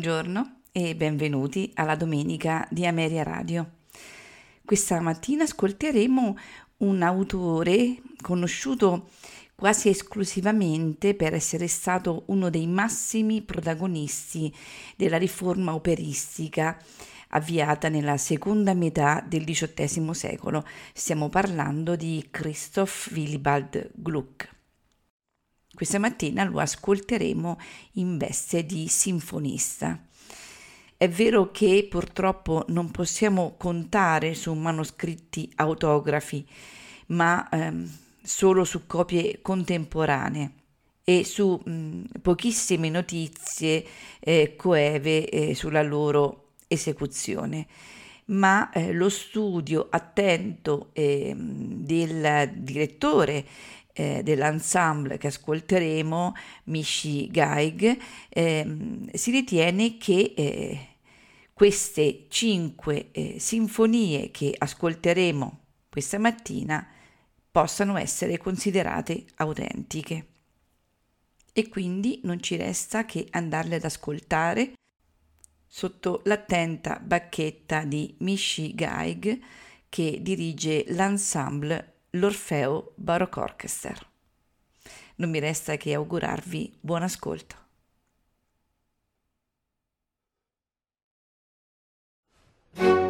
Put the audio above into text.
Buongiorno e benvenuti alla domenica di Ameria Radio. Questa mattina ascolteremo un autore conosciuto quasi esclusivamente per essere stato uno dei massimi protagonisti della riforma operistica avviata nella seconda metà del XVIII secolo. Stiamo parlando di Christoph Willibald Gluck. Questa mattina lo ascolteremo in veste di sinfonista. È vero che purtroppo non possiamo contare su manoscritti autografi, ma ehm, solo su copie contemporanee e su mh, pochissime notizie eh, coeve eh, sulla loro esecuzione. Ma eh, lo studio attento ehm, del direttore eh, dell'ensemble che ascolteremo, Mishi Gaig, eh, si ritiene che eh, queste cinque eh, sinfonie che ascolteremo questa mattina possano essere considerate autentiche. E quindi non ci resta che andarle ad ascoltare sotto l'attenta bacchetta di Mishi Gaig che dirige l'ensemble l'Orfeo Baroque Orchestra. Non mi resta che augurarvi buon ascolto. thank